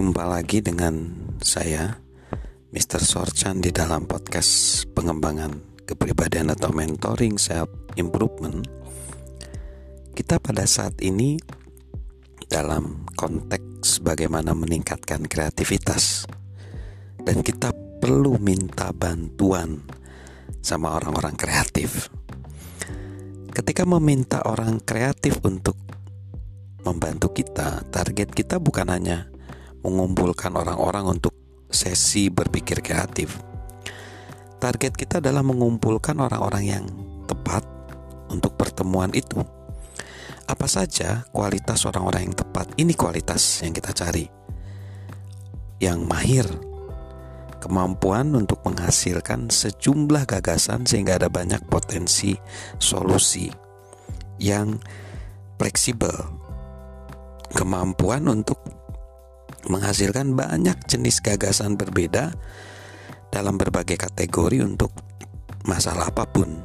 Jumpa lagi dengan saya Mr. Sorchan di dalam podcast pengembangan kepribadian atau mentoring self improvement. Kita pada saat ini dalam konteks bagaimana meningkatkan kreativitas dan kita perlu minta bantuan sama orang-orang kreatif. Ketika meminta orang kreatif untuk membantu kita, target kita bukan hanya mengumpulkan orang-orang untuk sesi berpikir kreatif. Target kita adalah mengumpulkan orang-orang yang tepat untuk pertemuan itu. Apa saja kualitas orang-orang yang tepat? Ini kualitas yang kita cari. Yang mahir, kemampuan untuk menghasilkan sejumlah gagasan sehingga ada banyak potensi solusi yang fleksibel, kemampuan untuk menghasilkan banyak jenis gagasan berbeda dalam berbagai kategori untuk masalah apa pun.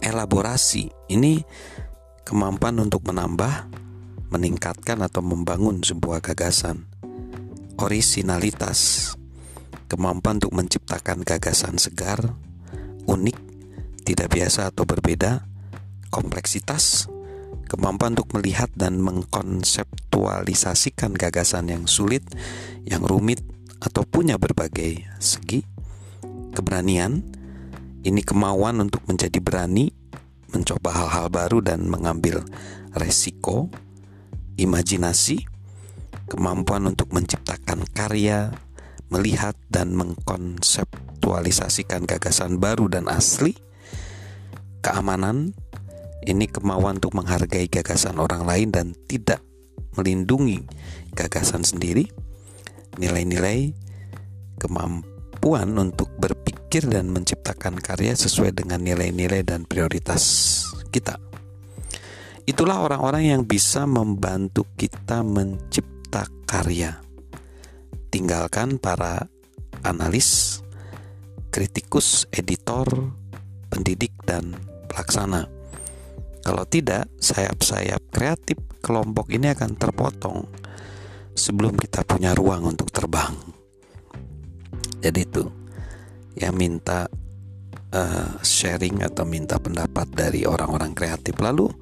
Elaborasi ini kemampuan untuk menambah, meningkatkan atau membangun sebuah gagasan. Originalitas, kemampuan untuk menciptakan gagasan segar, unik, tidak biasa atau berbeda. Kompleksitas, kemampuan untuk melihat dan mengkonseptualisasikan gagasan yang sulit, yang rumit, atau punya berbagai segi. Keberanian ini kemauan untuk menjadi berani, mencoba hal-hal baru, dan mengambil resiko. Imajinasi kemampuan untuk menciptakan karya, melihat, dan mengkonseptualisasikan gagasan baru dan asli. Keamanan ini kemauan untuk menghargai gagasan orang lain dan tidak melindungi gagasan sendiri. Nilai-nilai kemampuan untuk berpikir dan menciptakan karya sesuai dengan nilai-nilai dan prioritas kita. Itulah orang-orang yang bisa membantu kita mencipta karya. Tinggalkan para analis, kritikus, editor, pendidik, dan pelaksana. Kalau tidak, sayap-sayap kreatif kelompok ini akan terpotong sebelum kita punya ruang untuk terbang. Jadi itu ya minta uh, sharing atau minta pendapat dari orang-orang kreatif. Lalu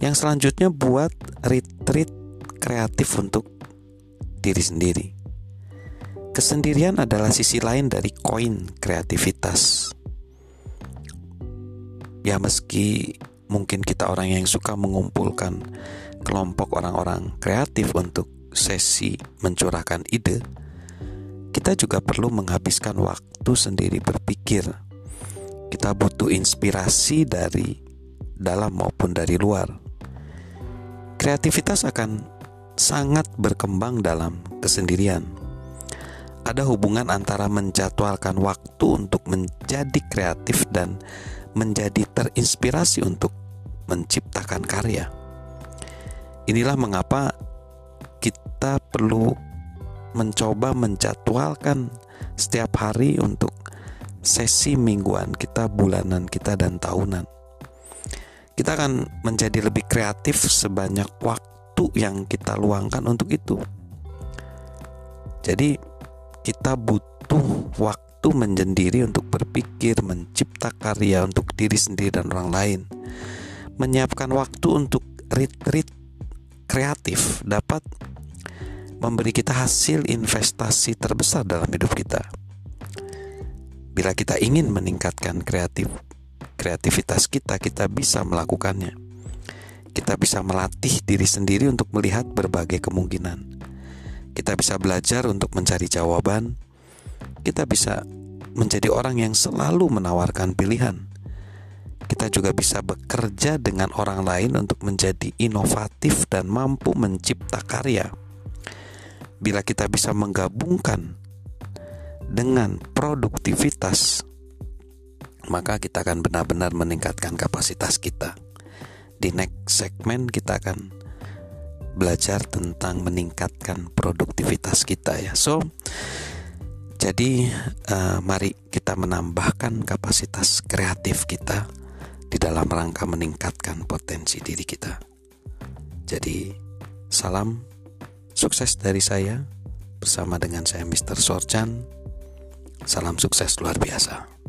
yang selanjutnya buat retreat kreatif untuk diri sendiri. Kesendirian adalah sisi lain dari koin kreativitas. Ya meski mungkin kita orang yang suka mengumpulkan kelompok orang-orang kreatif untuk sesi mencurahkan ide, kita juga perlu menghabiskan waktu sendiri berpikir. Kita butuh inspirasi dari dalam maupun dari luar. Kreativitas akan sangat berkembang dalam kesendirian. Ada hubungan antara menjadwalkan waktu untuk menjadi kreatif dan menjadi terinspirasi untuk menciptakan karya. Inilah mengapa kita perlu mencoba menjadwalkan setiap hari untuk sesi mingguan kita, bulanan kita, dan tahunan. Kita akan menjadi lebih kreatif sebanyak waktu yang kita luangkan untuk itu. Jadi, kita butuh waktu menjendiri untuk berpikir, mencipta karya untuk diri sendiri dan orang lain menyiapkan waktu untuk retreat kreatif dapat memberi kita hasil investasi terbesar dalam hidup kita. Bila kita ingin meningkatkan kreatif kreativitas kita, kita bisa melakukannya. Kita bisa melatih diri sendiri untuk melihat berbagai kemungkinan. Kita bisa belajar untuk mencari jawaban. Kita bisa menjadi orang yang selalu menawarkan pilihan kita juga bisa bekerja dengan orang lain untuk menjadi inovatif dan mampu mencipta karya. Bila kita bisa menggabungkan dengan produktivitas, maka kita akan benar-benar meningkatkan kapasitas kita. Di next segmen kita akan belajar tentang meningkatkan produktivitas kita ya. So, jadi uh, mari kita menambahkan kapasitas kreatif kita di dalam rangka meningkatkan potensi diri kita. Jadi, salam sukses dari saya. bersama dengan saya Mr. Sorchan. Salam sukses luar biasa.